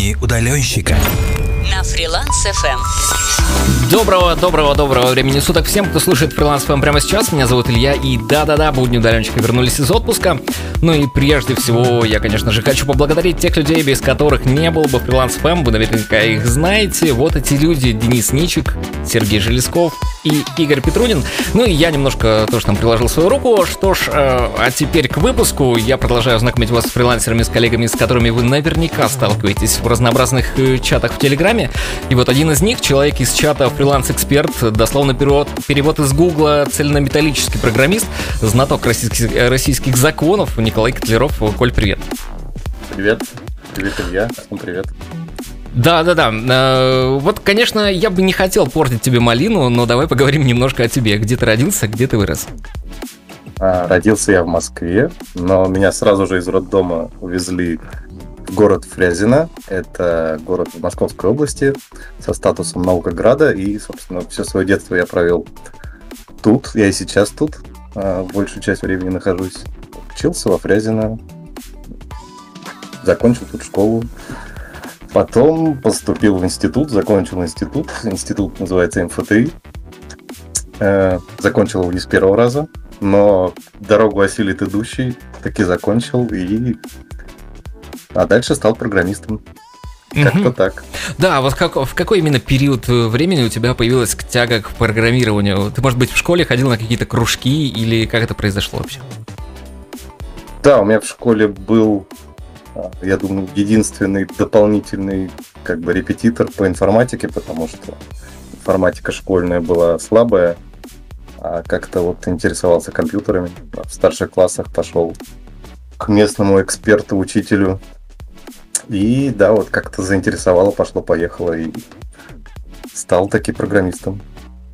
Дни удаленщика на фриланс FM. Доброго, доброго, доброго времени суток всем, кто слушает фриланс FM прямо сейчас. Меня зовут Илья, и да-да-да, будни удаленщика вернулись из отпуска. Ну и прежде всего, я, конечно же, хочу поблагодарить тех людей, без которых не было бы фриланс FM. Вы наверняка их знаете. Вот эти люди, Денис Ничик, Сергей Желесков и Игорь Петрунин. Ну и я немножко тоже там приложил свою руку. Что ж, э, а теперь к выпуску. Я продолжаю знакомить вас с фрилансерами, с коллегами, с которыми вы наверняка сталкиваетесь в разнообразных э, чатах в Телеграме. И вот один из них, человек из чата фриланс-эксперт, дословно перевод, перевод из Гугла, цельнометаллический программист, знаток российских, э, российских законов, Николай Котлеров. Коль, привет. Привет. Привет, Илья. Всем привет. Да, да, да. Вот, конечно, я бы не хотел портить тебе малину, но давай поговорим немножко о тебе. Где ты родился, где ты вырос? А, родился я в Москве, но меня сразу же из роддома увезли в город Фрязино. Это город в Московской области со статусом Наукограда. И, собственно, все свое детство я провел тут. Я и сейчас тут. А, большую часть времени нахожусь. Учился во Фрязино. Закончил тут школу. Потом поступил в институт, закончил институт. Институт называется МФТИ. Э, закончил его не с первого раза, но дорогу осилит идущий, таки закончил и... А дальше стал программистом. Как-то угу. так. Да, а вот как, в какой именно период времени у тебя появилась тяга к программированию? Ты, может быть, в школе ходил на какие-то кружки или как это произошло вообще? Да, у меня в школе был я думаю, единственный дополнительный как бы репетитор по информатике, потому что информатика школьная была слабая, а как-то вот интересовался компьютерами. В старших классах пошел к местному эксперту, учителю. И да, вот как-то заинтересовало, пошло-поехало и стал таки программистом.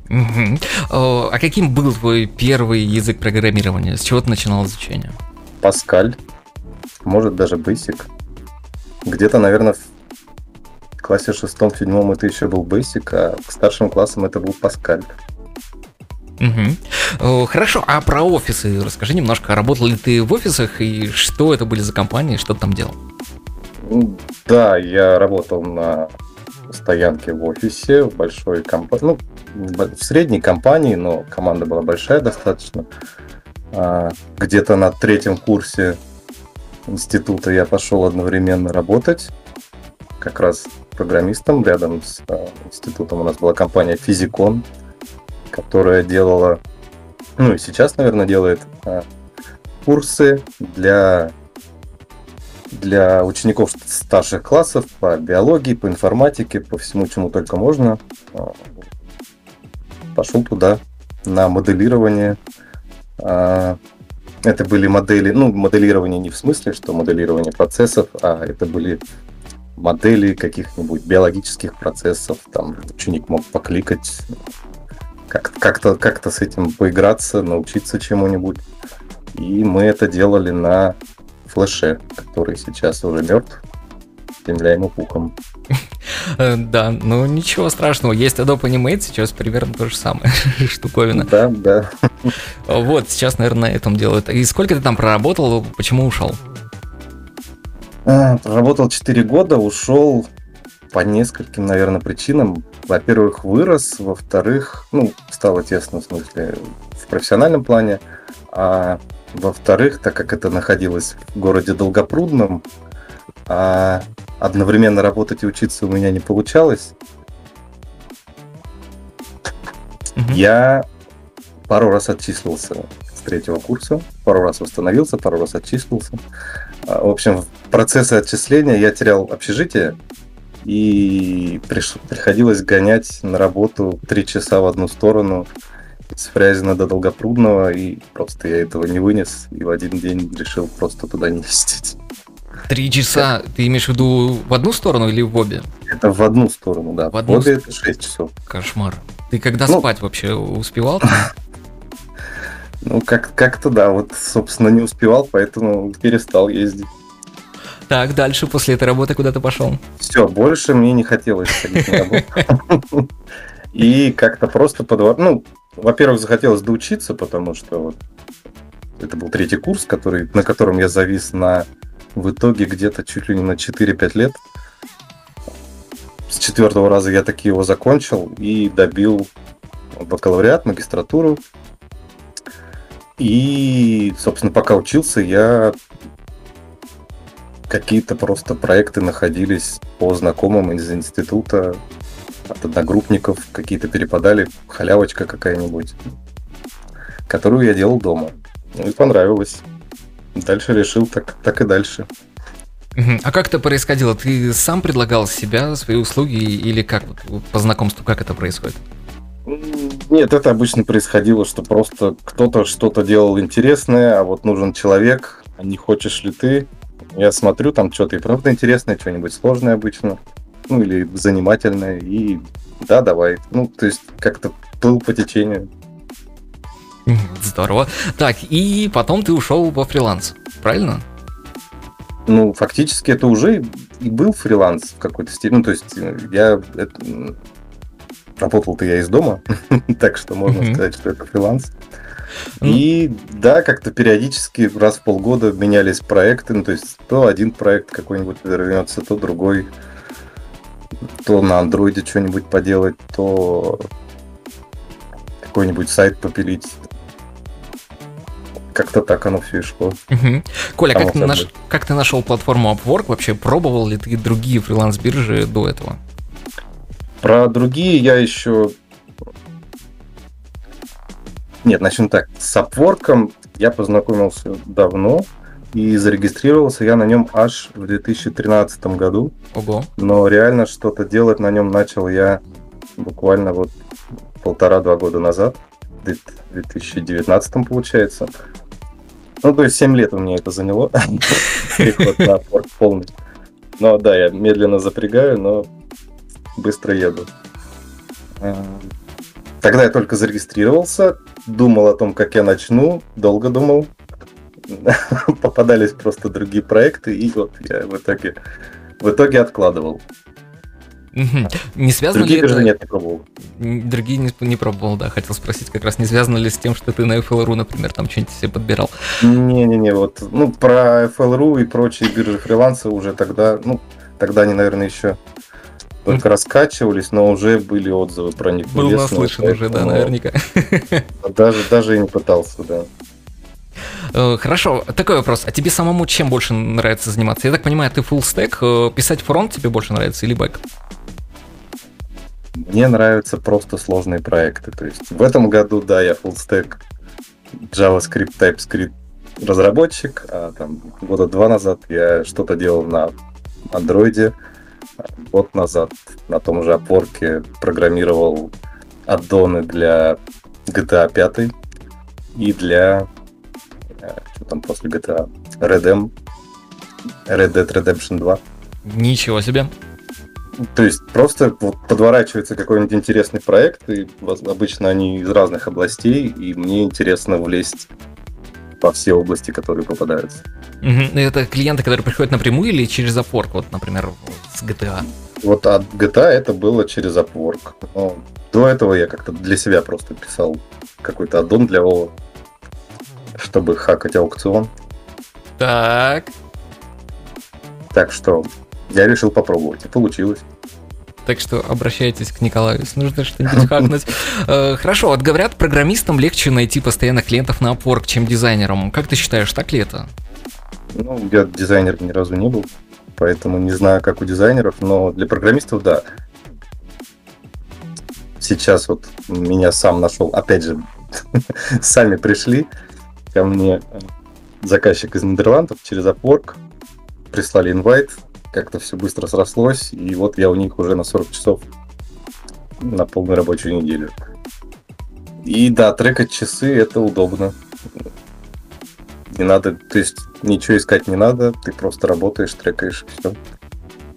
Угу. А каким был твой первый язык программирования? С чего ты начинал изучение? Паскаль может даже Basic. Где-то, наверное, в классе шестом-седьмом это еще был Basic, а к старшим классам это был Pascal. Угу. Хорошо, а про офисы расскажи немножко. Работал ли ты в офисах и что это были за компании, что ты там делал? Да, я работал на стоянке в офисе, в большой компании, ну, в средней компании, но команда была большая достаточно. А, где-то на третьем курсе института я пошел одновременно работать, как раз программистом. Рядом с э, институтом у нас была компания Физикон, которая делала, ну и сейчас, наверное, делает э, курсы для для учеников старших классов по биологии, по информатике, по всему, чему только можно. Э, пошел туда на моделирование э, это были модели, ну, моделирование не в смысле, что моделирование процессов, а это были модели каких-нибудь биологических процессов. Там ученик мог покликать, как-то как с этим поиграться, научиться чему-нибудь. И мы это делали на флеше, который сейчас уже мертв земля ему пухом. Э, да, ну ничего страшного. Есть Adobe Animate, сейчас примерно то же самое штуковина. Да, да. Вот, сейчас, наверное, на этом делают. И сколько ты там проработал, почему ушел? А, проработал 4 года, ушел по нескольким, наверное, причинам. Во-первых, вырос, во-вторых, ну, стало тесно, в смысле, в профессиональном плане, а во-вторых, так как это находилось в городе Долгопрудном, а одновременно работать и учиться у меня не получалось. Угу. Я пару раз отчислился с третьего курса, пару раз восстановился, пару раз отчислился. А, в общем, в процессе отчисления я терял общежитие, и приш... приходилось гонять на работу три часа в одну сторону с Фрязина до Долгопрудного, и просто я этого не вынес, и в один день решил просто туда не ездить. Три часа, ты имеешь в виду в одну сторону или в обе? Это в одну сторону, да. В одну обе это 6 часов. Кошмар. Ты когда ну, спать вообще успевал? Ну, как- как-то да, вот, собственно, не успевал, поэтому перестал ездить. Так, дальше после этой работы куда ты пошел? Все, больше мне не хотелось ходить на работу. И как-то просто подвор... Ну, во-первых, захотелось доучиться, потому что вот это был третий курс, который, на котором я завис на в итоге где-то чуть ли не на 4-5 лет. с четвертого раза я таки его закончил и добил бакалавриат, магистратуру. И, собственно, пока учился, я какие-то просто проекты находились по знакомым из института, от одногруппников, какие-то перепадали, халявочка какая-нибудь, которую я делал дома. Ну и понравилось. Дальше решил так, так и дальше. А как это происходило? Ты сам предлагал себя, свои услуги или как по знакомству, как это происходит? Нет, это обычно происходило, что просто кто-то что-то делал интересное, а вот нужен человек, а не хочешь ли ты? Я смотрю, там что-то и правда интересное, что-нибудь сложное обычно, ну или занимательное, и да, давай. Ну, то есть как-то плыл по течению. Здорово. Так, и потом ты ушел во фриланс, правильно? Ну, фактически это уже и был фриланс в какой-то степени. Ну, то есть э, я это, работал-то я из дома, так что можно mm-hmm. сказать, что это фриланс. Mm-hmm. И да, как-то периодически раз в полгода менялись проекты, ну, то есть то один проект какой-нибудь вернется, то другой, то на андроиде что-нибудь поделать, то какой-нибудь сайт попилить. Как-то так оно все и шло. Угу. Коля, как ты, наш... как ты нашел платформу Upwork? Вообще пробовал ли ты другие фриланс-биржи до этого? Про другие я еще... Нет, начнем так. С Upwork я познакомился давно, и зарегистрировался я на нем аж в 2013 году. Ого. Но реально что-то делать на нем начал я буквально вот полтора-два года назад, в 2019 получается. Ну, то есть 7 лет у меня это заняло. Переход на Upwork полный. Но да, я медленно запрягаю, но быстро еду. Э, тогда я только зарегистрировался, думал о том, как я начну, долго думал. Попадались просто другие проекты, и вот я в итоге, в итоге откладывал. Не связано Другие ли это... нет, не пробовал. Другие не, не пробовал, да, хотел спросить, как раз не связано ли с тем, что ты на FLRU, например, там что-нибудь себе подбирал? Не-не-не, вот, ну, про FLRU и прочие биржи фриланса уже тогда, ну, тогда они, наверное, еще только раскачивались, но уже были отзывы про них. Был наслышан уже, да, наверняка. Даже, даже и не пытался, да. Э, хорошо, такой вопрос. А тебе самому чем больше нравится заниматься? Я так понимаю, ты full stack, э, писать фронт тебе больше нравится или бэк? Мне нравятся просто сложные проекты. То есть в этом году, да, я full stack JavaScript, TypeScript разработчик, а там года два назад я что-то делал на андроиде, год назад на том же опорке программировал аддоны для GTA 5 и для э, что там после GTA Red, M, Red Dead Redemption 2. Ничего себе. То есть просто вот подворачивается какой-нибудь интересный проект, и обычно они из разных областей, и мне интересно влезть по все области, которые попадаются. Угу. Это клиенты, которые приходят напрямую или через Upwork, вот, например, с GTA? Вот от GTA это было через Upwork. Но до этого я как-то для себя просто писал какой-то аддон для Вова, чтобы хакать аукцион. Так. Так что я решил попробовать, и получилось. Так что обращайтесь к Николаю, если нужно что-нибудь хакнуть. Э, хорошо, вот говорят, программистам легче найти постоянно клиентов на Upwork, чем дизайнерам. Как ты считаешь, так ли это? Ну, я дизайнер ни разу не был, поэтому не знаю, как у дизайнеров, но для программистов, да. Сейчас вот меня сам нашел, опять же, сами пришли ко мне заказчик из Нидерландов через Upwork, прислали инвайт, как-то все быстро срослось, и вот я у них уже на 40 часов на полную рабочую неделю. И да, трекать часы это удобно. Не надо, то есть ничего искать не надо, ты просто работаешь, трекаешь, все.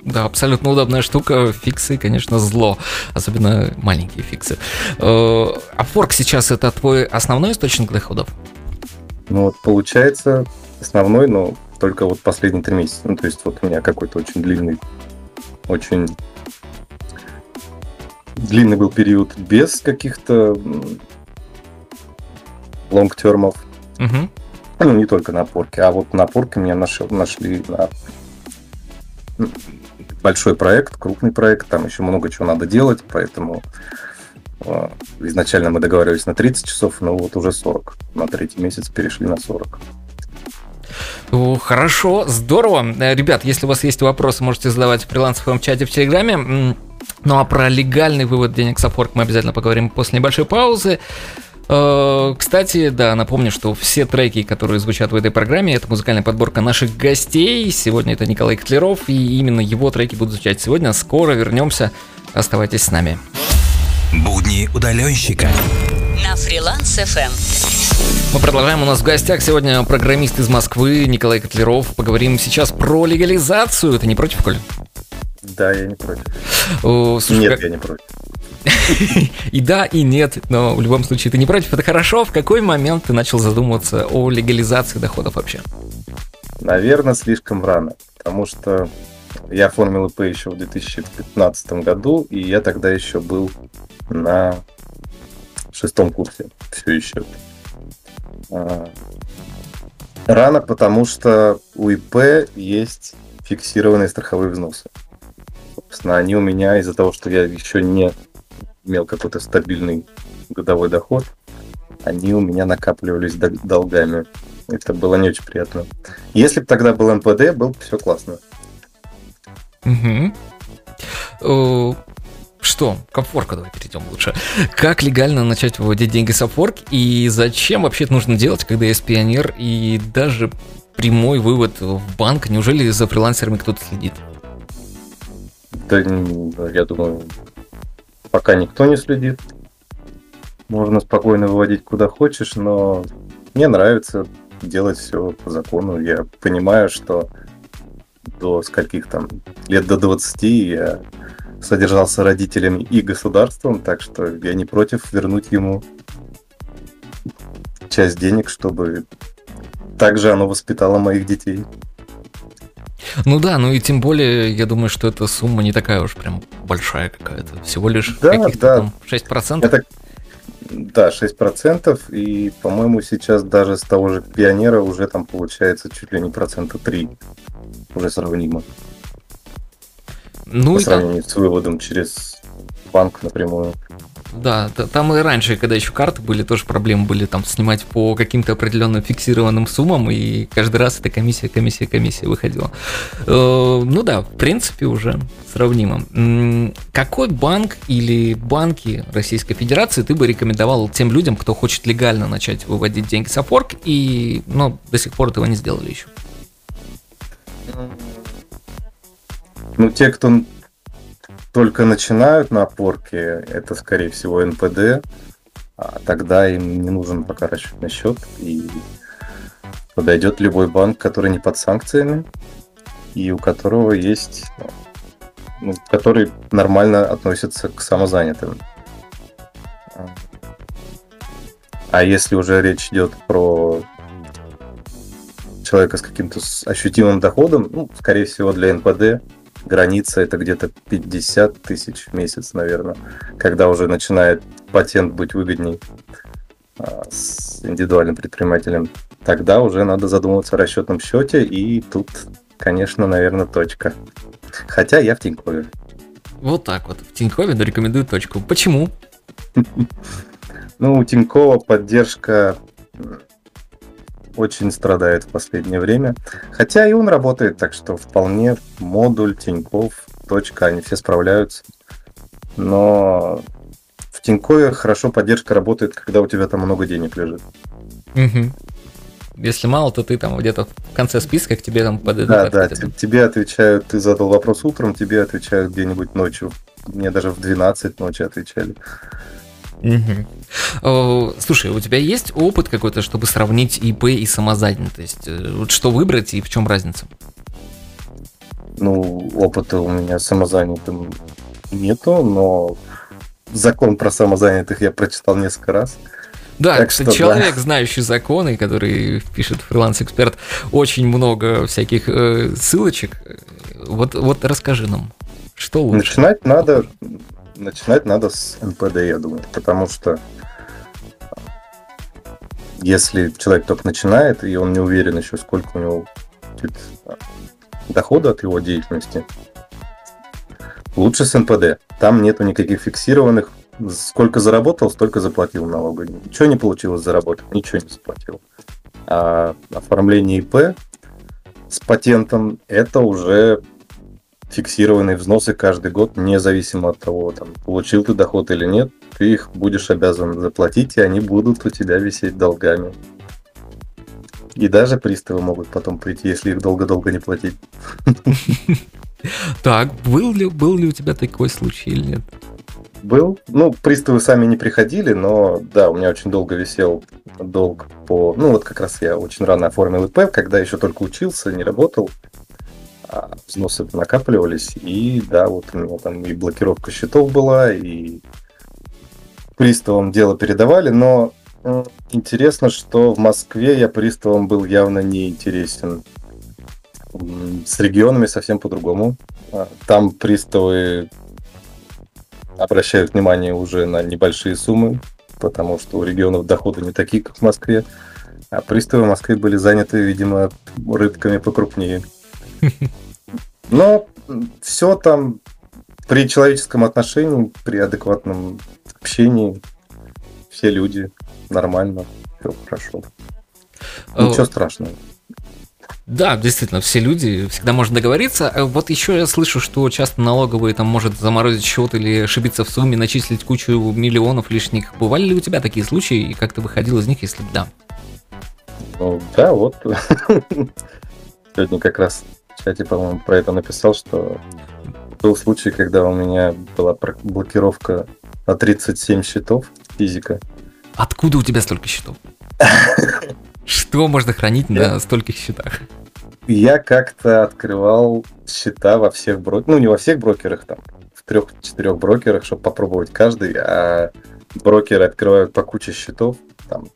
Да, абсолютно удобная штука. Фиксы, конечно, зло. Особенно маленькие фиксы. Upwork э, сейчас это твой основной источник доходов? Ну вот получается основной, но только вот последние три месяца. Ну, то есть вот у меня какой-то очень длинный, очень длинный был период без каких-то лонгтермов. Угу. Ну, не только на порке, а вот на порке меня нашел, нашли на большой проект, крупный проект, там еще много чего надо делать, поэтому э, изначально мы договаривались на 30 часов, но вот уже 40. На третий месяц перешли на 40. Хорошо, здорово. Э, ребят, если у вас есть вопросы, можете задавать в фрилансовом чате в Телеграме. Ну а про легальный вывод денег с Upwork мы обязательно поговорим после небольшой паузы. Э, кстати, да, напомню, что все треки, которые звучат в этой программе, это музыкальная подборка наших гостей. Сегодня это Николай Котлеров, и именно его треки будут звучать сегодня. Скоро вернемся. Оставайтесь с нами. Будни удаленщика на фриланс FM. Мы продолжаем. У нас в гостях сегодня программист из Москвы Николай Котлеров. Поговорим сейчас про легализацию. Ты не против, Коль? Да, я не против. О, слушай, Нет, как... я не против. И да, и нет, но в любом случае ты не против, это хорошо. В какой момент ты начал задумываться о легализации доходов вообще? Наверное, слишком рано, потому что я оформил ИП еще в 2015 году, и я тогда еще был на шестом курсе все еще. А, рано, потому что у ИП есть фиксированные страховые взносы. Собственно, они у меня из-за того, что я еще не имел какой-то стабильный годовой доход, они у меня накапливались долгами. Это было не очень приятно. Если бы тогда был МПД, было бы все классно. Угу. Что? К давай перейдем лучше. Как легально начать выводить деньги с Upwork и зачем вообще это нужно делать, когда есть пионер и даже прямой вывод в банк? Неужели за фрилансерами кто-то следит? Да, я думаю, пока никто не следит. Можно спокойно выводить куда хочешь, но мне нравится делать все по закону. Я понимаю, что до скольких там лет до 20 я содержался родителями и государством, так что я не против вернуть ему часть денег, чтобы также оно воспитало моих детей. Ну да, ну и тем более, я думаю, что эта сумма не такая уж прям большая какая-то. Всего лишь да, каких-то да. там 6%. Это, да, 6%. И, по-моему, сейчас даже с того же пионера уже там получается чуть ли не процента 3. Уже сравнимо. Ну, по сравнению там... с выводом через банк напрямую. Да, там и раньше, когда еще карты были, тоже проблемы были там снимать по каким-то определенным фиксированным суммам, и каждый раз эта комиссия, комиссия, комиссия выходила. Э, ну да, в принципе, уже сравнимо. Какой банк или банки Российской Федерации ты бы рекомендовал тем людям, кто хочет легально начать выводить деньги с Upwork, и, но до сих пор этого не сделали еще? Ну, те, кто только начинают на опорке, это, скорее всего, НПД, а тогда им не нужен пока расчетный счет, и подойдет любой банк, который не под санкциями, и у которого есть, ну, который нормально относится к самозанятым. А если уже речь идет про человека с каким-то ощутимым доходом, ну, скорее всего, для НПД граница это где-то 50 тысяч в месяц, наверное, когда уже начинает патент быть выгодней а, с индивидуальным предпринимателем, тогда уже надо задумываться о расчетном счете, и тут, конечно, наверное, точка. Хотя я в Тинькове. Вот так вот. В Тинькове рекомендую точку. Почему? Ну, у Тинькова поддержка очень страдает в последнее время. Хотя и он работает, так что вполне модуль, Тиньков, точка, они все справляются. Но в Тинькове хорошо поддержка работает, когда у тебя там много денег лежит. Угу. Если мало, то ты там где-то в конце списка к тебе там подойдут. Да, да, тебе отвечают, ты задал вопрос утром, тебе отвечают где-нибудь ночью. Мне даже в 12 ночи отвечали. Угу. Слушай, у тебя есть опыт какой-то, чтобы сравнить ИП и самозанятость? Э, вот что выбрать и в чем разница? Ну, опыта у меня самозанятым нету, но закон про самозанятых я прочитал несколько раз. Да, так что, человек, да. знающий законы, который пишет фриланс-эксперт, очень много всяких э, ссылочек. Вот, вот расскажи нам, что лучше? Начинать надо начинать надо с НПД, я думаю, потому что если человек только начинает, и он не уверен еще, сколько у него будет дохода от его деятельности, Лучше с НПД. Там нету никаких фиксированных. Сколько заработал, столько заплатил налога. Ничего не получилось заработать, ничего не заплатил. А оформление ИП с патентом это уже фиксированные взносы каждый год, независимо от того, там, получил ты доход или нет, ты их будешь обязан заплатить, и они будут у тебя висеть долгами. И даже приставы могут потом прийти, если их долго-долго не платить. Так, был ли, был ли у тебя такой случай или нет? Был. Ну, приставы сами не приходили, но да, у меня очень долго висел долг по... Ну, вот как раз я очень рано оформил ИП, когда еще только учился, не работал. Взносы накапливались, и да, вот у меня там и блокировка счетов была, и приставам дело передавали, но интересно, что в Москве я приставом был явно не интересен. С регионами совсем по-другому. А, там приставы обращают внимание уже на небольшие суммы, потому что у регионов доходы не такие, как в Москве. А приставы в Москве были заняты, видимо, рыбками покрупнее. Но все там при человеческом отношении, при адекватном общении, все люди нормально, все хорошо. Ничего страшного. Да, действительно, все люди, всегда можно договориться. А вот еще я слышу, что часто налоговые там может заморозить счет или ошибиться в сумме, начислить кучу миллионов лишних. Бывали ли у тебя такие случаи, и как ты выходил из них, если да? Ну, да, вот. Сегодня как раз чате, по-моему, про это написал, что был случай, когда у меня была блокировка на 37 счетов физика. Откуда у тебя столько счетов? Что можно хранить на стольких счетах? Я как-то открывал счета во всех брокерах, ну не во всех брокерах, там, в трех-четырех брокерах, чтобы попробовать каждый, а брокеры открывают по куче счетов, там,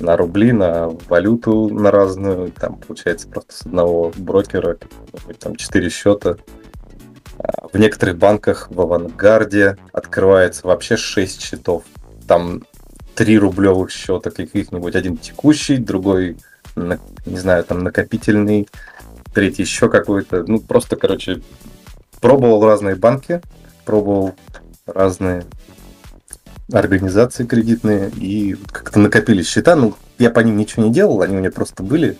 на рубли, на валюту, на разную, там, получается, просто с одного брокера, там, четыре счета. А в некоторых банках в Авангарде открывается вообще 6 счетов. Там три рублевых счета каких-нибудь. Один текущий, другой, не знаю, там накопительный, третий еще какой-то. Ну, просто, короче, пробовал разные банки, пробовал разные организации кредитные, и как-то накопились счета. Ну, я по ним ничего не делал, они у меня просто были.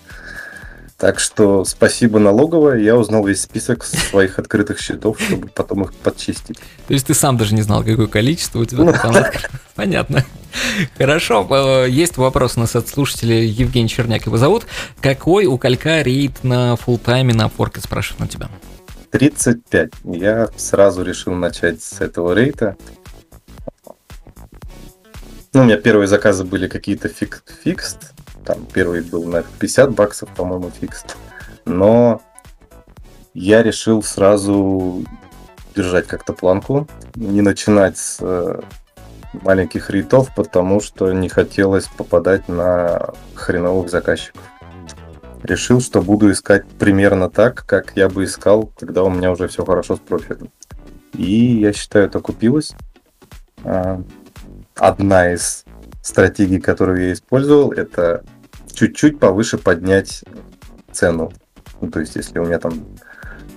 Так что спасибо налоговая, я узнал весь список своих открытых счетов, чтобы потом их подчистить. То есть ты сам даже не знал, какое количество у тебя там Понятно. Хорошо, э, есть вопрос у нас от слушателя Евгений Черняк его зовут. Какой у Калька рейд на фултайме на форке, спрашивает на тебя? 35. Я сразу решил начать с этого рейта. Ну, у меня первые заказы были какие-то фикс fixed, там первый был на 50 баксов, по-моему, фикс. Но я решил сразу держать как-то планку, не начинать с э, маленьких рейтов, потому что не хотелось попадать на хреновых заказчиков. Решил, что буду искать примерно так, как я бы искал, когда у меня уже все хорошо с профилем. И я считаю, это купилось. Одна из стратегий, которую я использовал, это чуть-чуть повыше поднять цену. Ну, то есть, если у меня там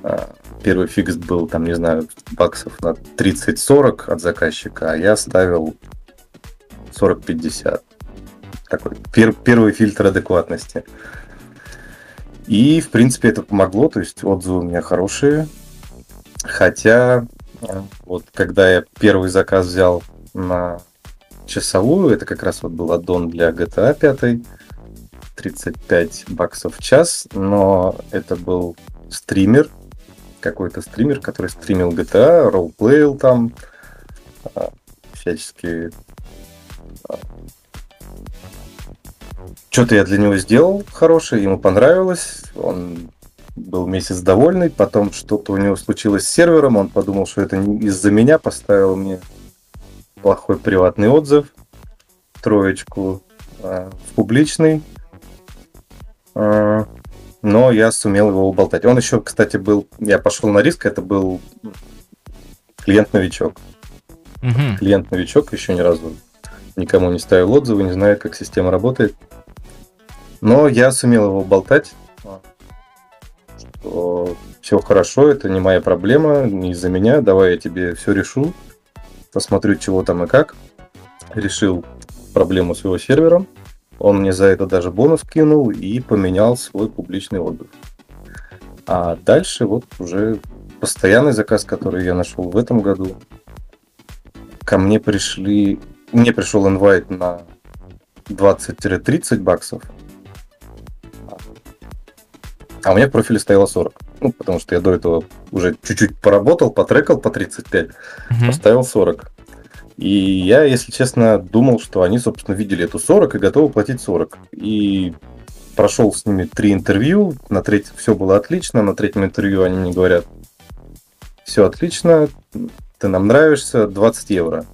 а, первый фикс был, там, не знаю, баксов на 30-40 от заказчика, а я ставил 40-50. Такой пер, первый фильтр адекватности. И, в принципе, это помогло, то есть отзывы у меня хорошие. Хотя, вот когда я первый заказ взял на часовую, это как раз вот был аддон для GTA 5, 35 баксов в час, но это был стример, какой-то стример, который стримил GTA, ролплеил там, а, всячески... А, Что-то я для него сделал хорошее, ему понравилось, он был месяц довольный, потом что-то у него случилось с сервером, он подумал, что это из-за меня, поставил мне плохой приватный отзыв, троечку э, в публичный, э, но я сумел его уболтать. Он еще, кстати, был, я пошел на риск, это был клиент-новичок. Угу. Клиент-новичок еще ни разу никому не ставил отзывы, не знает, как система работает. Но я сумел его болтать, что все хорошо, это не моя проблема, не из-за меня, давай я тебе все решу, посмотрю, чего там и как. Решил проблему с его сервером, он мне за это даже бонус кинул и поменял свой публичный отзыв. А дальше вот уже постоянный заказ, который я нашел в этом году. Ко мне пришли... Мне пришел инвайт на 20-30 баксов. А у меня в профиле стояло 40. Ну, потому что я до этого уже чуть-чуть поработал, потрекал по 35, угу. поставил 40. И я, если честно, думал, что они, собственно, видели эту 40 и готовы платить 40. И прошел с ними три интервью, на третьем все было отлично, на третьем интервью они мне говорят, все отлично, ты нам нравишься, 20 евро.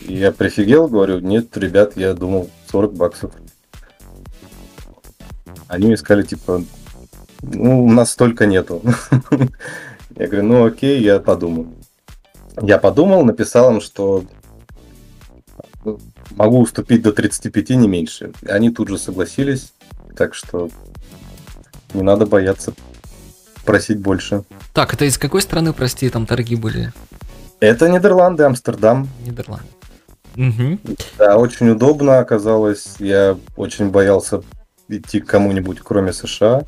И я прифигел, говорю, нет, ребят, я думал 40 баксов. Они мне сказали, типа, ну, у нас столько нету. Я говорю, ну окей, я подумаю. Я подумал, написал им, что ну, могу уступить до 35, не меньше. Они тут же согласились, так что не надо бояться просить больше. Так, это из какой страны, прости, там торги были? Это Нидерланды, Амстердам. Нидерланды. Угу. Да, очень удобно оказалось. Я очень боялся идти к кому-нибудь, кроме США.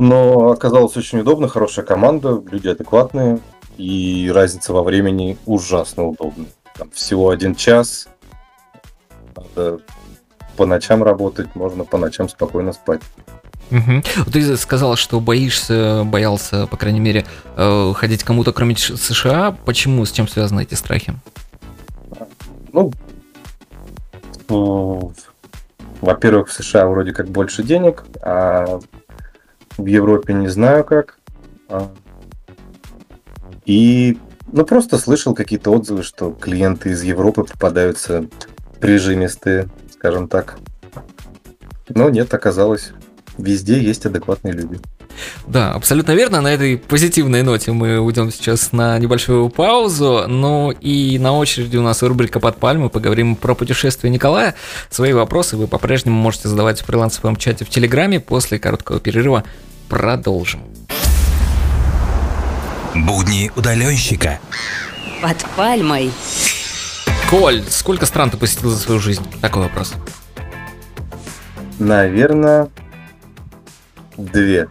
Но оказалось очень удобно, хорошая команда, люди адекватные, и разница во времени ужасно удобная. Там всего один час, надо по ночам работать, можно по ночам спокойно спать. Угу. Ты сказал, что боишься, боялся, по крайней мере, э, ходить кому-то, кроме США. Почему? С чем связаны эти страхи? Ну, во-первых, в США вроде как больше денег, а в Европе не знаю как. А. И ну просто слышал какие-то отзывы, что клиенты из Европы попадаются прижимистые, скажем так. Но нет, оказалось, везде есть адекватные люди. Да, абсолютно верно. На этой позитивной ноте мы уйдем сейчас на небольшую паузу. Ну и на очереди у нас рубрика «Под пальмы». Поговорим про путешествие Николая. Свои вопросы вы по-прежнему можете задавать в фрилансовом чате в Телеграме. После короткого перерыва продолжим. Будни удаленщика. Под пальмой. Коль, сколько стран ты посетил за свою жизнь? Такой вопрос. Наверное, две.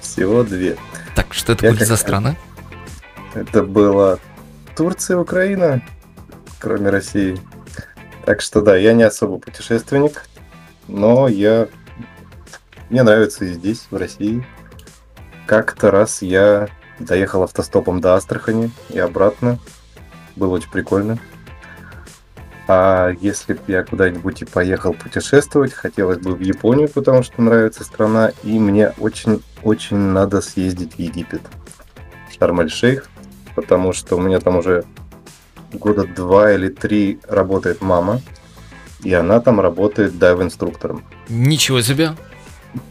Всего две. Так, что это Я были за страны? Это была Турция, Украина, кроме России. Так что да, я не особо путешественник, но я мне нравится и здесь, в России. Как-то раз я доехал автостопом до Астрахани и обратно. Было очень прикольно. А если бы я куда-нибудь и поехал путешествовать, хотелось бы в Японию, потому что нравится страна, и мне очень-очень надо съездить в Египет. Шарм-эль-Шейх, потому что у меня там уже года два или три работает мама, и она там работает дайв-инструктором. Ничего себе!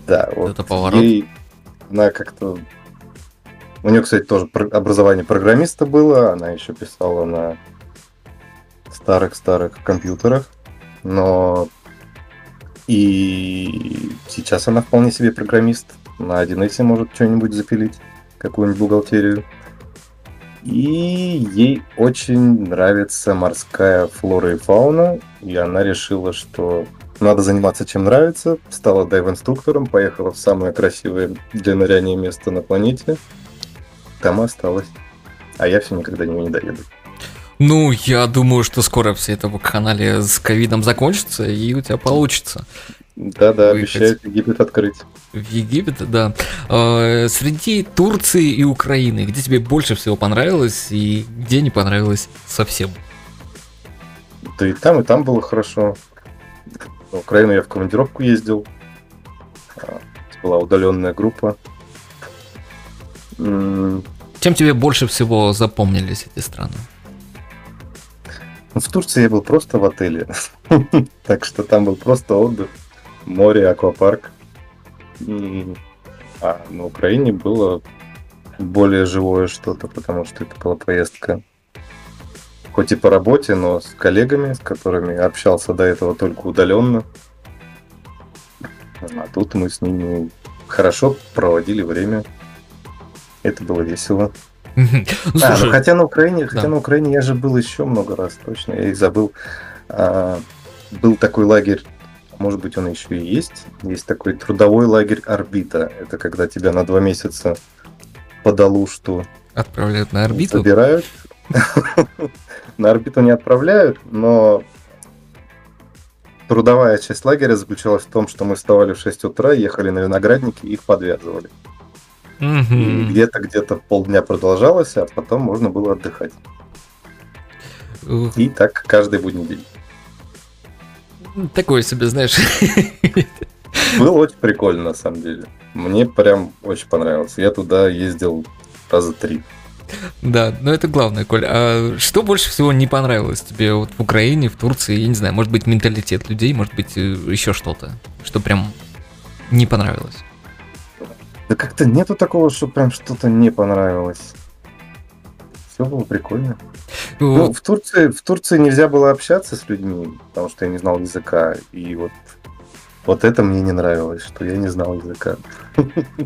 Да, вот это поворот. Ей, она как-то... У нее, кстати, тоже образование программиста было, она еще писала на старых-старых компьютерах, но и сейчас она вполне себе программист. На 1С может что-нибудь запилить, какую-нибудь бухгалтерию. И ей очень нравится морская флора и фауна, и она решила, что надо заниматься чем нравится. Стала дайв-инструктором, поехала в самое красивое для ныряния место на планете. Там осталась. А я все никогда не, не доеду. Ну, я думаю, что скоро все это в канале с ковидом закончится, и у тебя получится. Да-да, обещают Египет открыть. В Египет, да. А, среди Турции и Украины, где тебе больше всего понравилось и где не понравилось совсем? Да и там, и там было хорошо. В Украину я в командировку ездил. А, была удаленная группа. Чем тебе больше всего запомнились эти страны? В Турции я был просто в отеле. так что там был просто отдых, море, аквапарк. А на Украине было более живое что-то, потому что это была поездка хоть и по работе, но с коллегами, с которыми общался до этого только удаленно. А тут мы с ними хорошо проводили время. Это было весело. Ну, А, ну хотя на Украине, хотя да. на Украине я же был еще много раз, точно, я и забыл. А, был такой лагерь, может быть, он еще и есть. Есть такой трудовой лагерь орбита. Это когда тебя на два месяца по Далушту отправляют на орбиту. забирают. На орбиту не отправляют, но трудовая часть лагеря заключалась в том, что мы вставали в 6 утра, ехали на виноградники и их подвязывали. И Мгм. где-то где-то полдня продолжалось, а потом можно было отдыхать. Ух, И так каждый будний день. Такое себе, знаешь. Было очень прикольно, на самом деле. Мне прям очень понравилось. Я туда ездил раза три. Да, но это главное, Коль. А что больше всего не понравилось тебе вот в Украине, в Турции? Я не знаю, может быть, менталитет людей, может быть, э, еще что-то, что прям не понравилось. Да как-то нету такого, что прям что-то не понравилось. Все было прикольно. Ну, в Турции, в Турции нельзя было общаться с людьми, потому что я не знал языка. И вот, вот это мне не нравилось, что я не знал языка.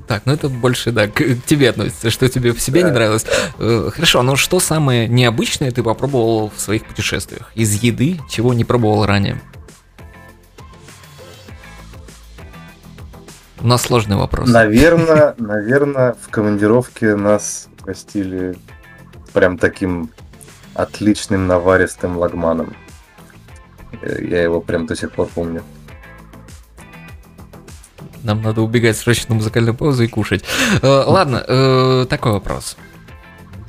Так, ну это больше, да, к, к тебе относится, что тебе в себе не Да. нравилось. Э, Хорошо, но что самое необычное ты попробовал в своих путешествиях? Из еды, чего не пробовал ранее? У нас сложный вопрос. Наверное, наверное, в командировке нас гостили прям таким отличным наваристым лагманом. Э, Я его прям до сих пор помню. Нам надо убегать срочно на музыкальную паузу и кушать. Э, Ладно, э, такой вопрос.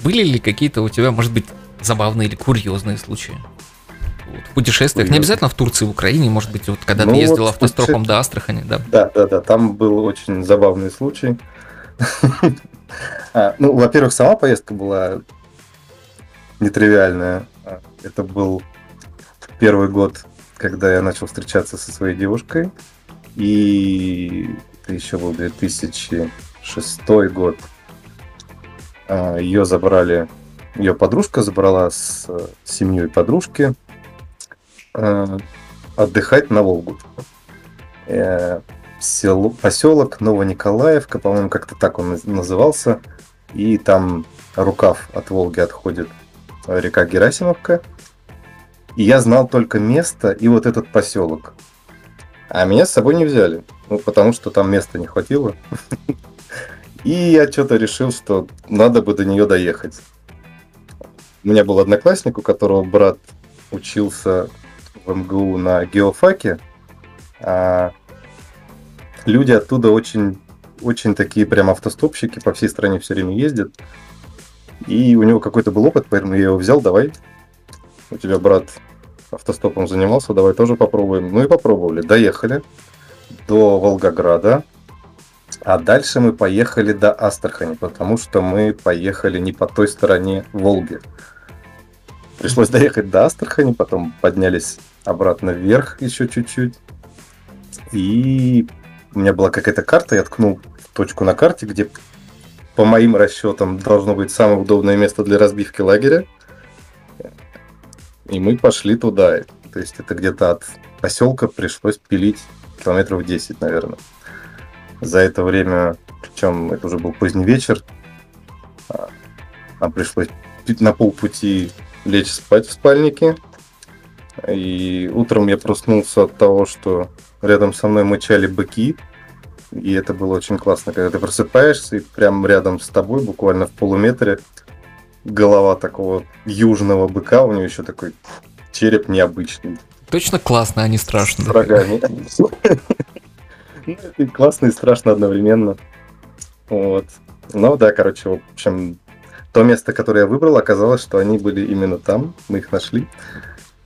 Были ли какие-то у тебя, может быть, забавные или курьезные случаи? Вот, в путешествиях, не обязательно в Турции, в Украине, может быть, вот когда Ну ты ездил вот автостопом до Астрахани, да? Да, да, да, там был очень забавный случай. А, Ну, во-первых, сама поездка была нетривиальная. А, Это был первый год, когда я начал встречаться со своей девушкой. И это еще был 2006 год. Ее забрали, ее подружка забрала с семьей подружки э, отдыхать на Волгу. Э, село, поселок Новониколаевка, по-моему, как-то так он наз- назывался. И там рукав от Волги отходит река Герасимовка. И я знал только место и вот этот поселок. А меня с собой не взяли. Ну, потому что там места не хватило. И я что-то решил, что надо бы до нее доехать. У меня был одноклассник, у которого брат учился в МГУ на геофаке. А люди оттуда очень, очень такие прям автостопщики, по всей стране все время ездят. И у него какой-то был опыт, поэтому я его взял, давай. У тебя брат автостопом занимался, давай тоже попробуем. Ну и попробовали. Доехали до Волгограда. А дальше мы поехали до Астрахани, потому что мы поехали не по той стороне Волги. Пришлось доехать до Астрахани, потом поднялись обратно вверх еще чуть-чуть. И у меня была какая-то карта, я ткнул точку на карте, где по моим расчетам должно быть самое удобное место для разбивки лагеря. И мы пошли туда. То есть это где-то от поселка пришлось пилить километров 10, наверное. За это время, причем это уже был поздний вечер, а, нам пришлось на полпути лечь спать в спальнике. И утром я проснулся от того, что рядом со мной мычали быки. И это было очень классно, когда ты просыпаешься, и прямо рядом с тобой, буквально в полуметре, голова такого южного быка, у него еще такой череп необычный, Точно классно, а не с страшно. рогами. Ну, классно и страшно одновременно. Вот. Ну да, короче, в общем, то место, которое я выбрал, оказалось, что они были именно там, мы их нашли.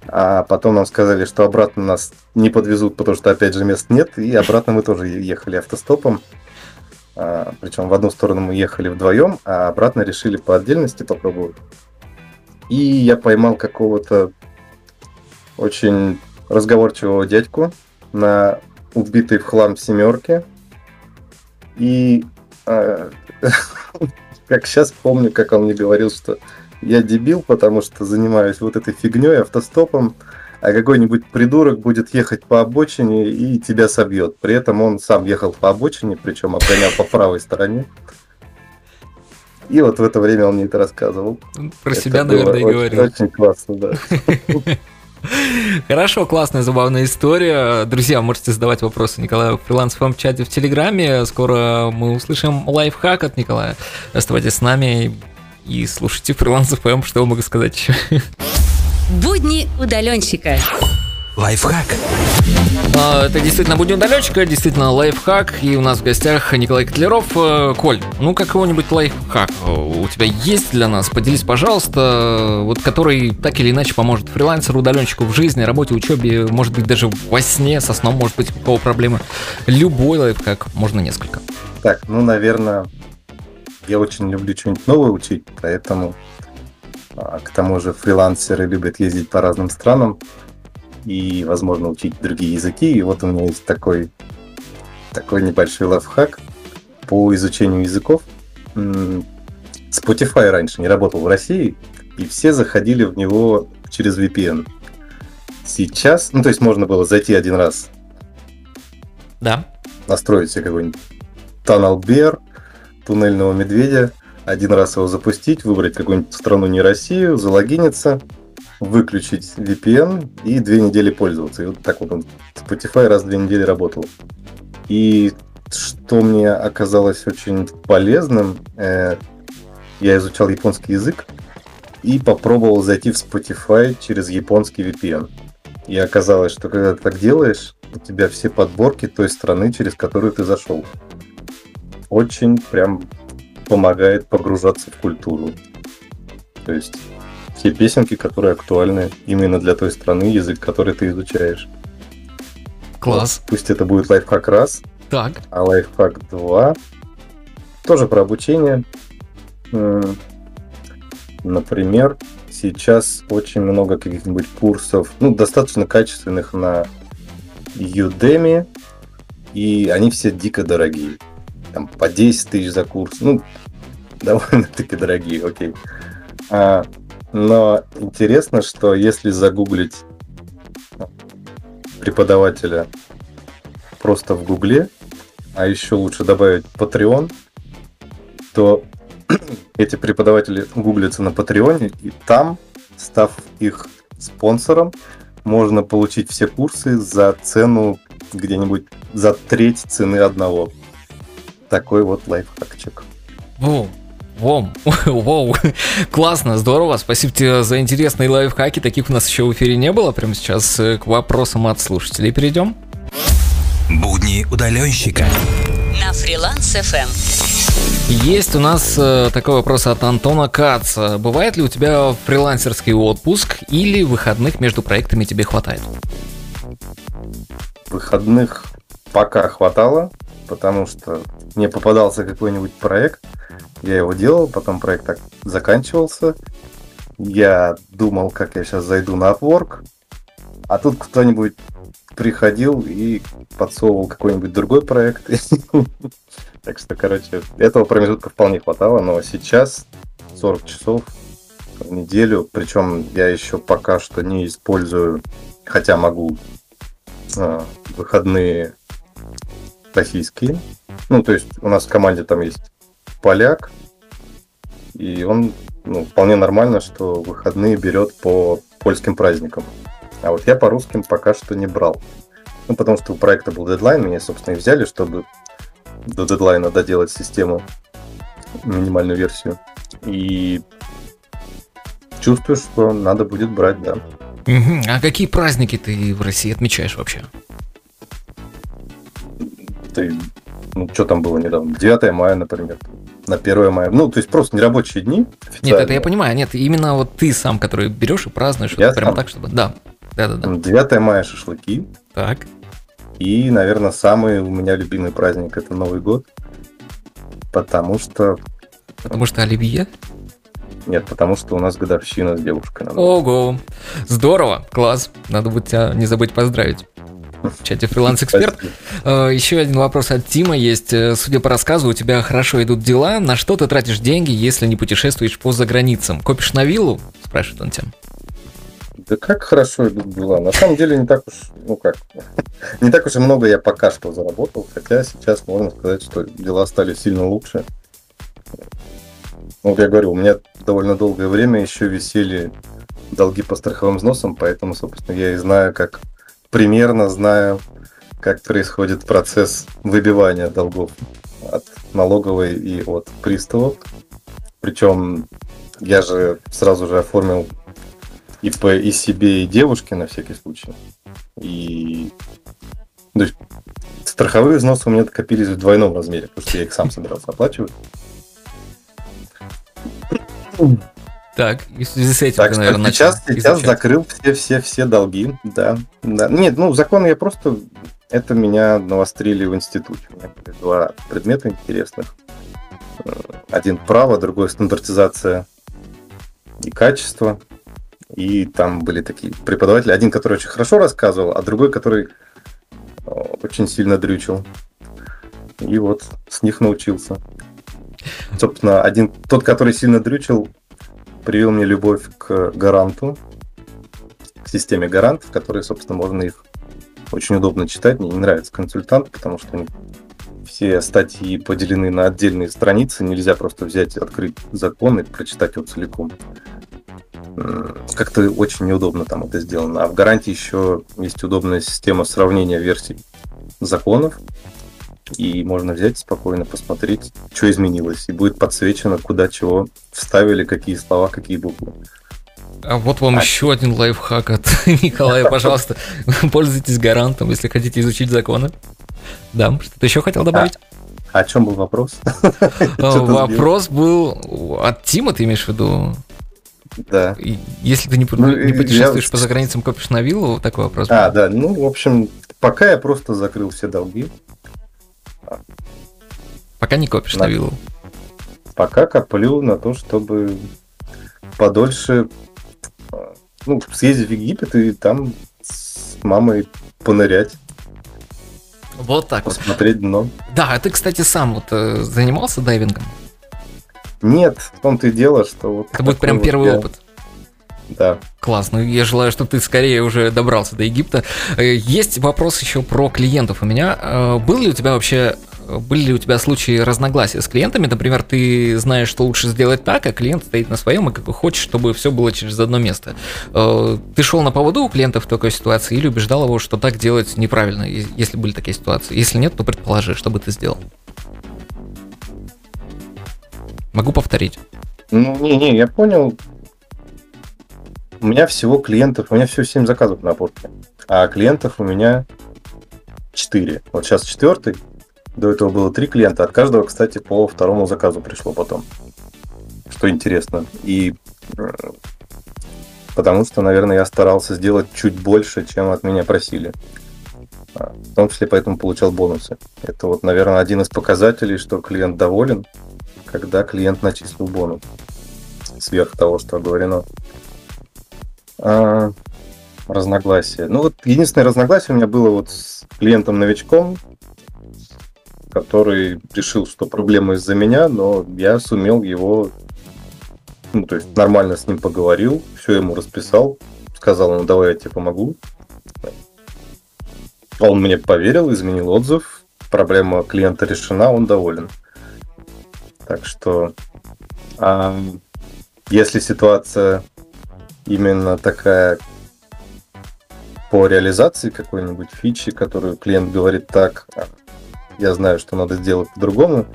А потом нам сказали, что обратно нас не подвезут, потому что, опять же, мест нет, и обратно мы тоже ехали автостопом. А, причем в одну сторону мы ехали вдвоем, а обратно решили по отдельности попробовать. И я поймал какого-то очень разговорчивого дядьку на убитой в хлам семерке. И а, как сейчас помню, как он мне говорил, что я дебил, потому что занимаюсь вот этой фигней, автостопом, а какой-нибудь придурок будет ехать по обочине и тебя собьет. При этом он сам ехал по обочине, причем обгонял по правой стороне. И вот в это время он мне это рассказывал. Про это себя, наверное, и говорил. Очень классно, да. Хорошо, классная, забавная история. Друзья, можете задавать вопросы Николаю в фрилансовом чате в Телеграме. Скоро мы услышим лайфхак от Николая. Оставайтесь с нами и слушайте фрилансов ФМ, что могу сказать еще. Будни удаленщика. Лайфхак. А, это действительно будни удаленщика, действительно лайфхак. И у нас в гостях Николай Котлеров. Э, Коль, ну какого-нибудь лайфхак у тебя есть для нас? Поделись, пожалуйста, вот который так или иначе поможет фрилансеру, удаленщику в жизни, работе, учебе, может быть даже во сне, со сном может быть какого проблемы. Любой лайфхак, можно несколько. Так, ну, наверное, я очень люблю что-нибудь новое учить, поэтому к тому же фрилансеры любят ездить по разным странам и, возможно, учить другие языки. И вот у меня есть такой, такой небольшой лайфхак по изучению языков. Spotify раньше не работал в России, и все заходили в него через VPN. Сейчас, ну то есть можно было зайти один раз. Да. Настроить себе какой-нибудь Bear, туннельного медведя, один раз его запустить, выбрать какую-нибудь страну не Россию, залогиниться, выключить VPN и две недели пользоваться. И вот так вот он Spotify раз в две недели работал. И что мне оказалось очень полезным, э, я изучал японский язык и попробовал зайти в Spotify через японский VPN. И оказалось, что когда ты так делаешь, у тебя все подборки той страны, через которую ты зашел. Очень прям помогает погружаться в культуру. То есть все песенки, которые актуальны именно для той страны, язык, который ты изучаешь. Класс. Пусть это будет лайфхак раз, так. а лайфхак 2 тоже про обучение. Например, сейчас очень много каких-нибудь курсов, ну, достаточно качественных на Udemy, и они все дико дорогие там, по 10 тысяч за курс. Ну, довольно-таки дорогие, окей. А, но интересно, что если загуглить преподавателя просто в Гугле, а еще лучше добавить Patreon, то эти преподаватели гуглятся на Патреоне, и там, став их спонсором, можно получить все курсы за цену где-нибудь за треть цены одного. Такой вот лайфхакчик. Воу, Воу, воу, классно, здорово, спасибо тебе за интересные лайфхаки, таких у нас еще в эфире не было, прямо сейчас э, к вопросам от слушателей перейдем. Будни удаленщика. На фриланс FM. Есть у нас э, такой вопрос от Антона Каца. Бывает ли у тебя фрилансерский отпуск или выходных между проектами тебе хватает? Выходных пока хватало, потому что мне попадался какой-нибудь проект, я его делал, потом проект так заканчивался, я думал, как я сейчас зайду на Upwork, а тут кто-нибудь приходил и подсовывал какой-нибудь другой проект. Так что, короче, этого промежутка вполне хватало, но сейчас 40 часов в неделю, причем я еще пока что не использую, хотя могу а, выходные российские. Ну, то есть у нас в команде там есть поляк, и он ну, вполне нормально, что выходные берет по польским праздникам. А вот я по русским пока что не брал. Ну, потому что у проекта был дедлайн, меня, собственно, и взяли, чтобы до дедлайна доделать систему, минимальную версию. И чувствую, что надо будет брать, да. А какие праздники ты в России отмечаешь вообще? Ты, ну, что там было недавно? 9 мая, например. На 1 мая. Ну, то есть просто нерабочие дни. Нет, это я понимаю. Нет, именно вот ты сам, который берешь и празднуешь. Я вот прям так, чтобы... Да. Да, да, да. 9 мая шашлыки. Так. И, наверное, самый у меня любимый праздник это Новый год. Потому что... Потому что оливье? Нет, потому что у нас годовщина с девушкой. Надо. Ого! Здорово! Класс! Надо будет тебя не забыть поздравить. В чате фриланс-эксперт. Э, Еще один вопрос от Тима есть. Э, судя по рассказу, у тебя хорошо идут дела. На что ты тратишь деньги, если не путешествуешь по заграницам? Копишь на виллу? Спрашивает он тебя. Да как хорошо идут дела. На самом деле не так уж, ну как, не так уж и много я пока что заработал, хотя сейчас можно сказать, что дела стали сильно лучше. Ну, вот я говорю, у меня довольно долгое время еще висели долги по страховым взносам, поэтому, собственно, я и знаю, как примерно знаю, как происходит процесс выбивания долгов от налоговой и от приставов. Причем я же сразу же оформил ИП и себе, и девушке на всякий случай. И то есть, страховые взносы у меня накопились в двойном размере, потому что я их сам собирался оплачивать. Так, и в связи с этим Так ты, наверное, сейчас, начал сейчас изучать. закрыл все-все-все долги, да, да. Нет, ну, закон я просто... Это меня навострили в институте. У меня были два предмета интересных. Э, Один право, другой стандартизация и качество. И там были такие преподаватели. Один, который очень хорошо рассказывал, а другой, который э, очень сильно дрючил. И вот с них научился. Собственно, один, тот, который сильно дрючил, привел мне любовь к гаранту, к системе гарант, в которой, собственно, можно их очень удобно читать. Мне не нравится консультант, потому что все статьи поделены на отдельные страницы. Нельзя просто взять, открыть закон и прочитать его целиком. Как-то очень неудобно там это сделано. А в гарантии еще есть удобная система сравнения версий законов. И можно взять спокойно посмотреть, что изменилось. И будет подсвечено, куда чего вставили, какие слова, какие буквы. А вот вам А- еще один лайфхак от Николая, пожалуйста. Пользуйтесь гарантом, если хотите изучить законы. Да, что-то еще хотел добавить? А о чем был вопрос? А. Вопрос был от Тима, ты имеешь в виду? Да. Если ты не, Ну, не я- путешествуешь по заграницам, копишь на виллу, такой вопрос. А, был. да, ну, в общем, пока я просто закрыл все долги. Пока не копишь Да. на виллу. Пока коплю на то, чтобы подольше ну, съездить в Египет и там с мамой понырять, Вот так вот. посмотреть дно. Да, а ты, кстати, сам вот э, занимался дайвингом? Нет, в том-то и дело, что вот... Это будет прям вот первый я- опыт. Да. Класс, ну я желаю, чтобы ты скорее уже добрался до Египта. Э, Есть вопрос еще про клиентов у меня. Э, Был ли у тебя вообще, были ли у тебя случаи разногласия с клиентами? Например, ты знаешь, что лучше сделать так, а клиент стоит на своем и как бы хочет, чтобы все было через одно место. Э, Ты шел на поводу у клиентов в такой ситуации или убеждал его, что так делать неправильно, если были такие ситуации? Если нет, то предположи, что бы ты сделал. Могу повторить. Ну, не-не, я понял. У меня всего клиентов, у меня всего 7 заказов на опорке. А клиентов у меня 4. Вот сейчас четвертый. До этого было 3 клиента. От каждого, кстати, по второму заказу пришло потом. Что интересно. И э, потому что, наверное, я старался сделать чуть больше, чем от меня просили. А, В том числе поэтому получал бонусы. Это вот, наверное, один из показателей, что клиент доволен, когда клиент начислил бонус сверх того, что оговорено. А, разногласия. Ну вот единственное разногласие у меня было вот с клиентом-новичком, который решил, что проблема из-за меня, но я сумел его, ну то есть нормально с ним поговорил, все ему расписал, сказал ему, давай я тебе помогу. Он мне поверил, изменил отзыв, проблема клиента решена, он доволен. Так что, а, если ситуация именно такая по реализации какой-нибудь фичи, которую клиент говорит так, я знаю, что надо сделать по-другому.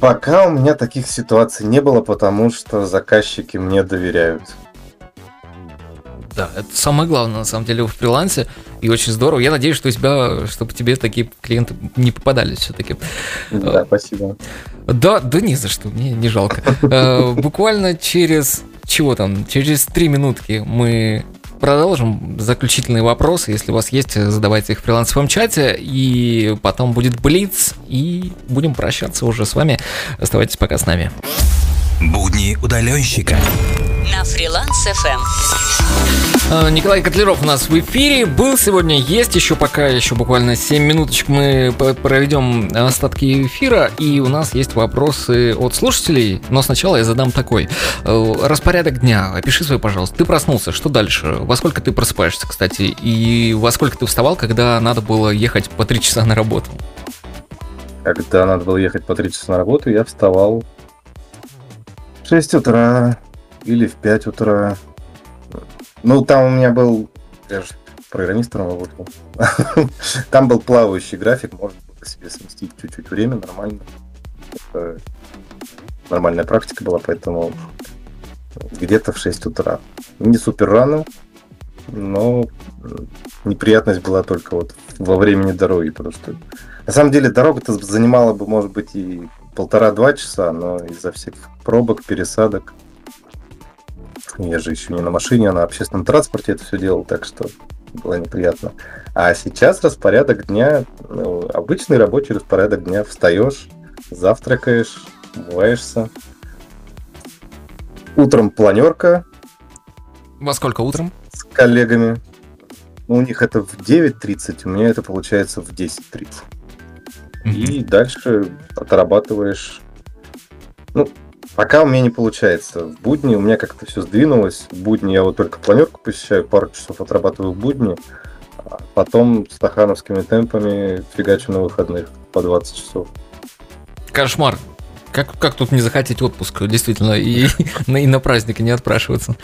Пока у меня таких ситуаций не было, потому что заказчики мне доверяют. Да, это самое главное, на самом деле, в фрилансе, и очень здорово. Я надеюсь, что у тебя, чтобы тебе такие клиенты не попадались все-таки. Да, спасибо. Да, да не за что, мне не жалко. Э, Буквально через, чего там, через три минутки мы продолжим заключительные вопросы. Если у вас есть, задавайте их в фрилансовом чате, и потом будет Блиц, и будем прощаться уже с вами. Оставайтесь пока с нами. Будни удаленщика. на фриланс FM. А, Николай Котлеров у нас в эфире был сегодня, есть еще пока, еще буквально 7 минуточек мы проведем остатки эфира, и у нас есть вопросы от слушателей, но сначала я задам такой. Э, Распорядок дня, опиши свой, пожалуйста. Ты проснулся, что дальше? Во сколько ты просыпаешься, кстати? И во сколько ты вставал, когда надо было ехать по 3 часа на работу? Когда надо было ехать по 3 часа на работу, я вставал 6 утра или в 5 утра. Ну, там у меня был... Я же программистом работал. Там был плавающий график, можно было себе сместить чуть-чуть время, нормально. Нормальная практика была, поэтому где-то в 6 утра. Не супер рано, но неприятность была только вот во времени дороги, потому что на самом деле дорога-то занимала бы, может быть, и полтора-два часа, но из-за всех пробок, пересадок. Я же еще не на машине, а на общественном транспорте это все делал, так что было неприятно. А сейчас распорядок дня, ну, обычный рабочий распорядок дня. Встаешь, завтракаешь, умываешься. Утром планерка Во сколько утром? с коллегами. У них это в 9.30, у меня это получается в 10.30. И дальше отрабатываешь. Ну, пока у меня не получается. В будни у меня как-то все сдвинулось. В будни я вот только планерку посещаю, пару часов отрабатываю в будни. А потом стахановскими темпами фигачу на выходных по 20 часов. Кошмар. Как, как тут не захотеть отпуск, действительно, и, на- и на праздники не отпрашиваться?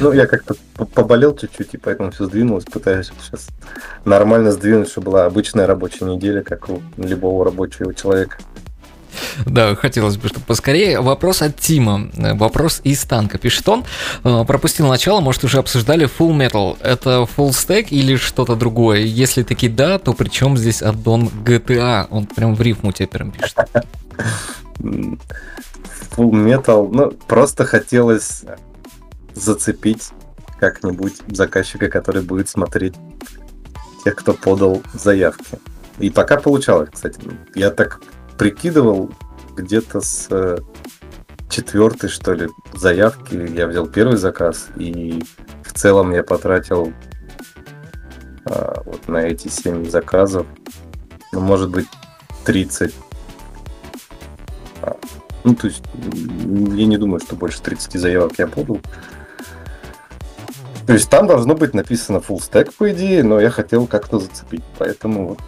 Ну, я как-то поболел чуть-чуть, и поэтому все сдвинулось. Пытаюсь сейчас нормально сдвинуть, чтобы была обычная рабочая неделя, как у любого рабочего человека. Да, хотелось бы, чтобы поскорее. Вопрос от Тима. Э, Вопрос из танка. Пишет он. э, Пропустил начало, может, уже обсуждали Full Metal. Это Full Stack или что-то другое? Если таки да, то при чем здесь аддон GTA? Он прям в рифму теперь пишет. М, Full Metal, ну, просто хотелось зацепить как-нибудь заказчика, который будет смотреть тех, кто подал заявки. И пока получалось, кстати. Я так прикидывал, где-то с э, четвертой, что ли, заявки я взял первый заказ, и в целом я потратил а, вот на эти 7 заказов, ну, может быть, 30 ну, то есть, я не думаю, что больше 30 заявок я подал. То есть там должно быть написано full stack, по идее, но я хотел как-то зацепить, поэтому вот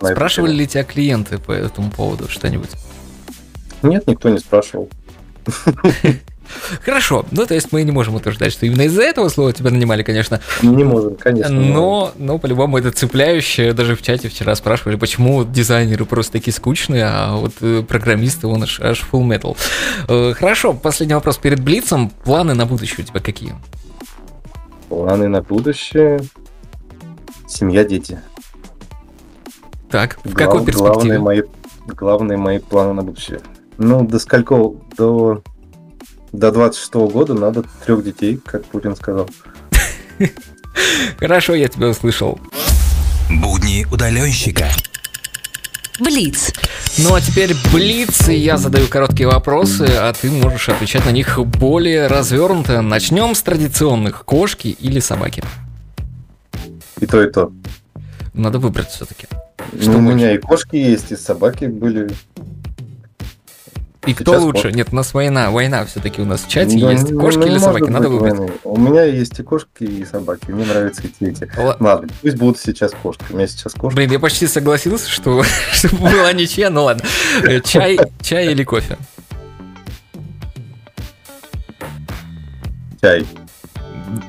на эту спрашивали ли тебя клиенты по этому поводу что-нибудь? нет, никто не спрашивал. Хорошо, ну то есть мы не можем утверждать, что именно из-за этого слова тебя нанимали, конечно. Не можем, конечно. Но, но по-любому это цепляющее. Даже в чате вчера спрашивали, почему дизайнеры просто такие скучные, а вот э, программисты, он аж, аж full metal. Э, Хорошо, последний вопрос перед Блицем. Планы на будущее у тебя какие? Планы на будущее. Семья, дети. Так, в Глав- какой перспективе? Главные мои, главные мои планы на будущее. Ну, до скольки? До, до 26 года надо трех детей, как Путин сказал. Хорошо, я тебя услышал. Будни удаленщика. Блиц. Ну а теперь Блиц, и я задаю короткие вопросы, а ты можешь отвечать на них более развернуто. Начнем с традиционных. Кошки или собаки? И то, и то. Надо выбрать все-таки. Ну, у меня и кошки есть, и собаки были. И кто Сейчас лучше? кошки. Нет, у нас война. Война все-таки у нас в чате Да, есть. Кошки ну, или собаки? Надо выбрать. войны. У меня есть и кошки, и собаки. Мне нравятся и те, и те. Ла- Ладно, пусть будут сейчас кошки. У меня сейчас кошки. Блин, я почти согласился, что чтобы была ничья, ну ладно. Э, Чай, чай или кофе? Чай.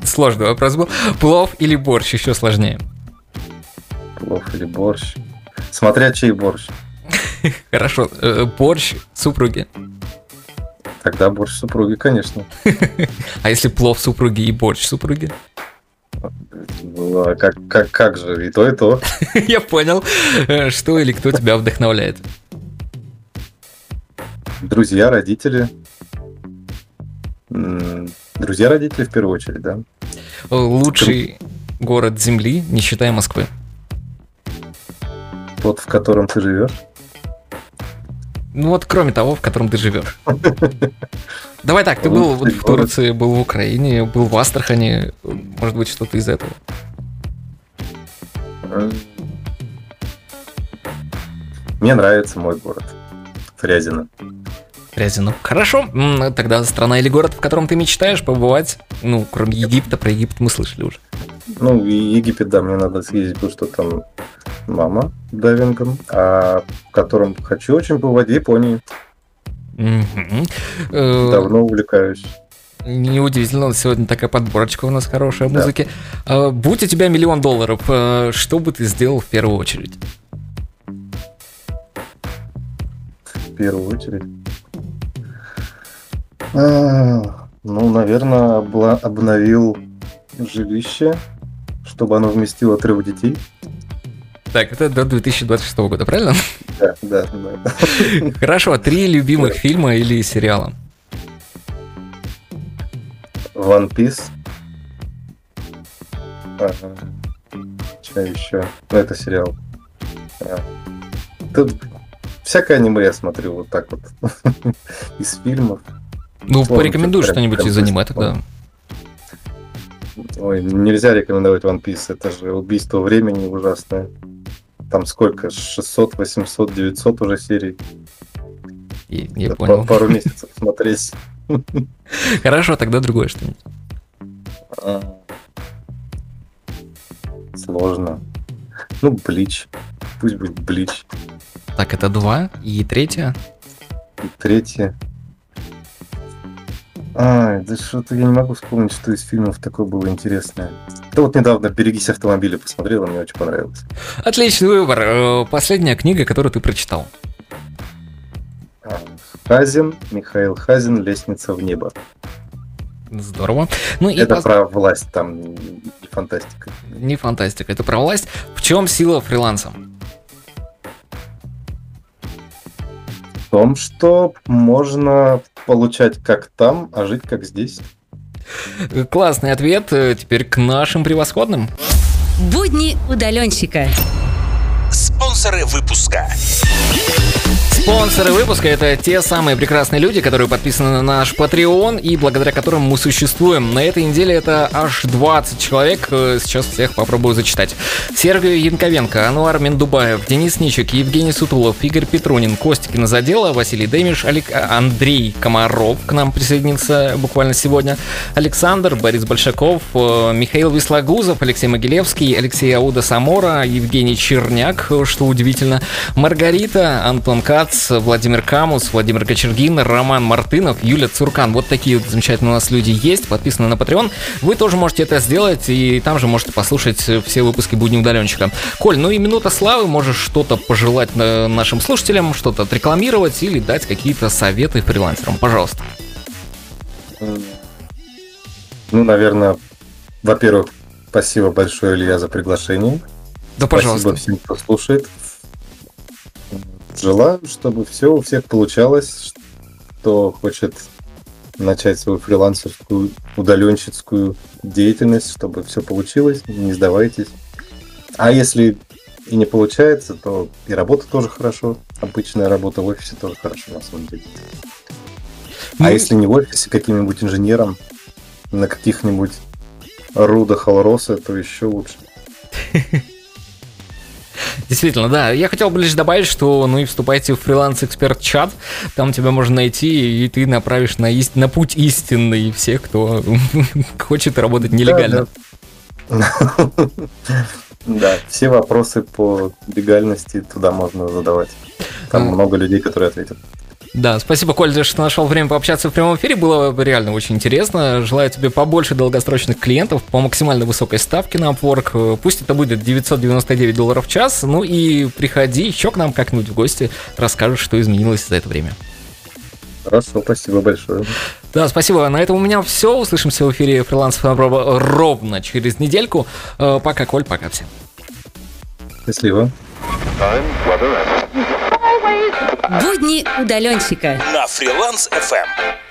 Сложный вопрос был. Плов или борщ? Еще сложнее. Плов или борщ. Смотря чей борщ. Хорошо. э, Борщ супруги. Тогда борщ супруги, конечно. А если плов супруги и борщ супруги? Ну, а как, как, как же, и то, и то. Я понял. Э, Что или кто тебя вдохновляет? Друзья, родители. Друзья, родители в первую очередь, да. Э, Лучший город Земли, не считая Москвы. Тот, в котором ты живешь. Ну вот кроме того, в котором ты живешь. Давай так, ты был вот в Турции, был в Украине, был в Астрахани. Может быть, что-то из этого. Мне нравится мой город. Фрязино. Фрязино. Хорошо. Тогда страна или город, в котором ты мечтаешь побывать? Ну, кроме Египта, про Египет мы слышали уже. Ну, Египет, да, мне надо съездить, потому что там мама дайвингом, а в котором хочу очень побывать в Японии. Угу. Давно увлекаюсь. Неудивительно, сегодня такая подборочка у нас хорошая да. музыки. А, будь у тебя миллион долларов, э, что бы ты сделал в первую очередь? В первую очередь? А, ну, наверное, обновил жилище, чтобы оно вместило трех детей. Так, это до 2026 года, правильно? Да, да, да. Хорошо, три любимых фильма или сериала? One Piece. Ага. Что еще? Ну, это сериал. А. Тут всякое аниме я смотрю вот так вот. Из фильмов. Ну, порекомендуй что-нибудь из аниме тогда. Ой, нельзя рекомендовать One Piece, это же убийство времени ужасное. Там сколько? 600, 800, 900 уже серий. Я, я понял. Пару месяцев смотреть. Хорошо, тогда другое что-нибудь. А. Сложно. Ну, Блич. Пусть будет Блич. Так, это два. И третье? И третье. А, да что-то я не могу вспомнить, что из фильмов такое было интересное. Да вот недавно «Берегись автомобиля» посмотрел, мне очень понравилось. Отличный выбор. Э, последняя книга, которую ты прочитал. Хазин, Михаил Хазин, «Лестница в небо». Здорово. Ну, и это пос... про власть, там не фантастика. Не фантастика, это про власть. В чем сила фриланса? Том, что можно получать как там, а жить как здесь. Классный ответ. Теперь к нашим превосходным. Будни удаленщика. Спонсоры выпуска. Спонсоры выпуска — это те самые прекрасные люди, которые подписаны на наш Patreon и благодаря которым мы существуем. На этой неделе это аж 20 человек. Сейчас всех попробую зачитать. Сергей Янковенко, Ануар Мендубаев, Денис Ничек, Евгений Сутулов, Игорь Петрунин, Костя Кинозадела, Василий Демиш, Алик... Андрей Комаров к нам присоединился буквально сегодня, Александр, Борис Большаков, э, Михаил Вислагузов, Алексей Могилевский, Алексей Ауда Самора, Евгений Черняк, что удивительно, Маргарита, Антон Кац, Кац, Владимир Камус, Владимир Кочергин, Роман Мартынов, Юля Цуркан. Вот такие вот замечательные у нас люди есть, подписаны на Patreon. Вы тоже можете это сделать, и там же можете послушать все выпуски «Будни удаленщика». Коль, ну и минута славы, можешь что-то пожелать нашим слушателям, что-то отрекламировать или дать какие-то советы фрилансерам. Пожалуйста. Ну, наверное, во-первых, спасибо большое, Илья, за приглашение. Да, пожалуйста. Спасибо всем, кто слушает. Желаю, чтобы все у всех получалось, кто хочет начать свою фрилансерскую, удаленщицкую деятельность, чтобы все получилось, не сдавайтесь. А если и не получается, то и работа тоже хорошо. Обычная работа в офисе тоже хорошо, на самом деле. А ну, если не в офисе, каким-нибудь инженером, на каких-нибудь Руда Халроса, то еще лучше. Действительно, да. Я хотел бы лишь добавить, что ну и вступайте в фриланс-эксперт-чат. Там тебя можно найти, и ты направишь на, ист... на путь истинный всех, кто хочет работать нелегально. Да, все вопросы по легальности туда можно задавать. Там много людей, которые ответят. Да, спасибо, Коль, что нашел время пообщаться в прямом эфире. Было реально очень интересно. Желаю тебе побольше долгосрочных клиентов по максимально высокой ставке на Upwork. Пусть это будет 999 долларов в час. Ну и приходи еще к нам как-нибудь в гости. Расскажешь, что изменилось за это время. Хорошо, спасибо большое. Да, спасибо. На этом у меня все. Услышимся в эфире фрилансов ровно через недельку. Э, пока, Коль, пока всем. Счастливо. Будни удаленщика на фриланс FM.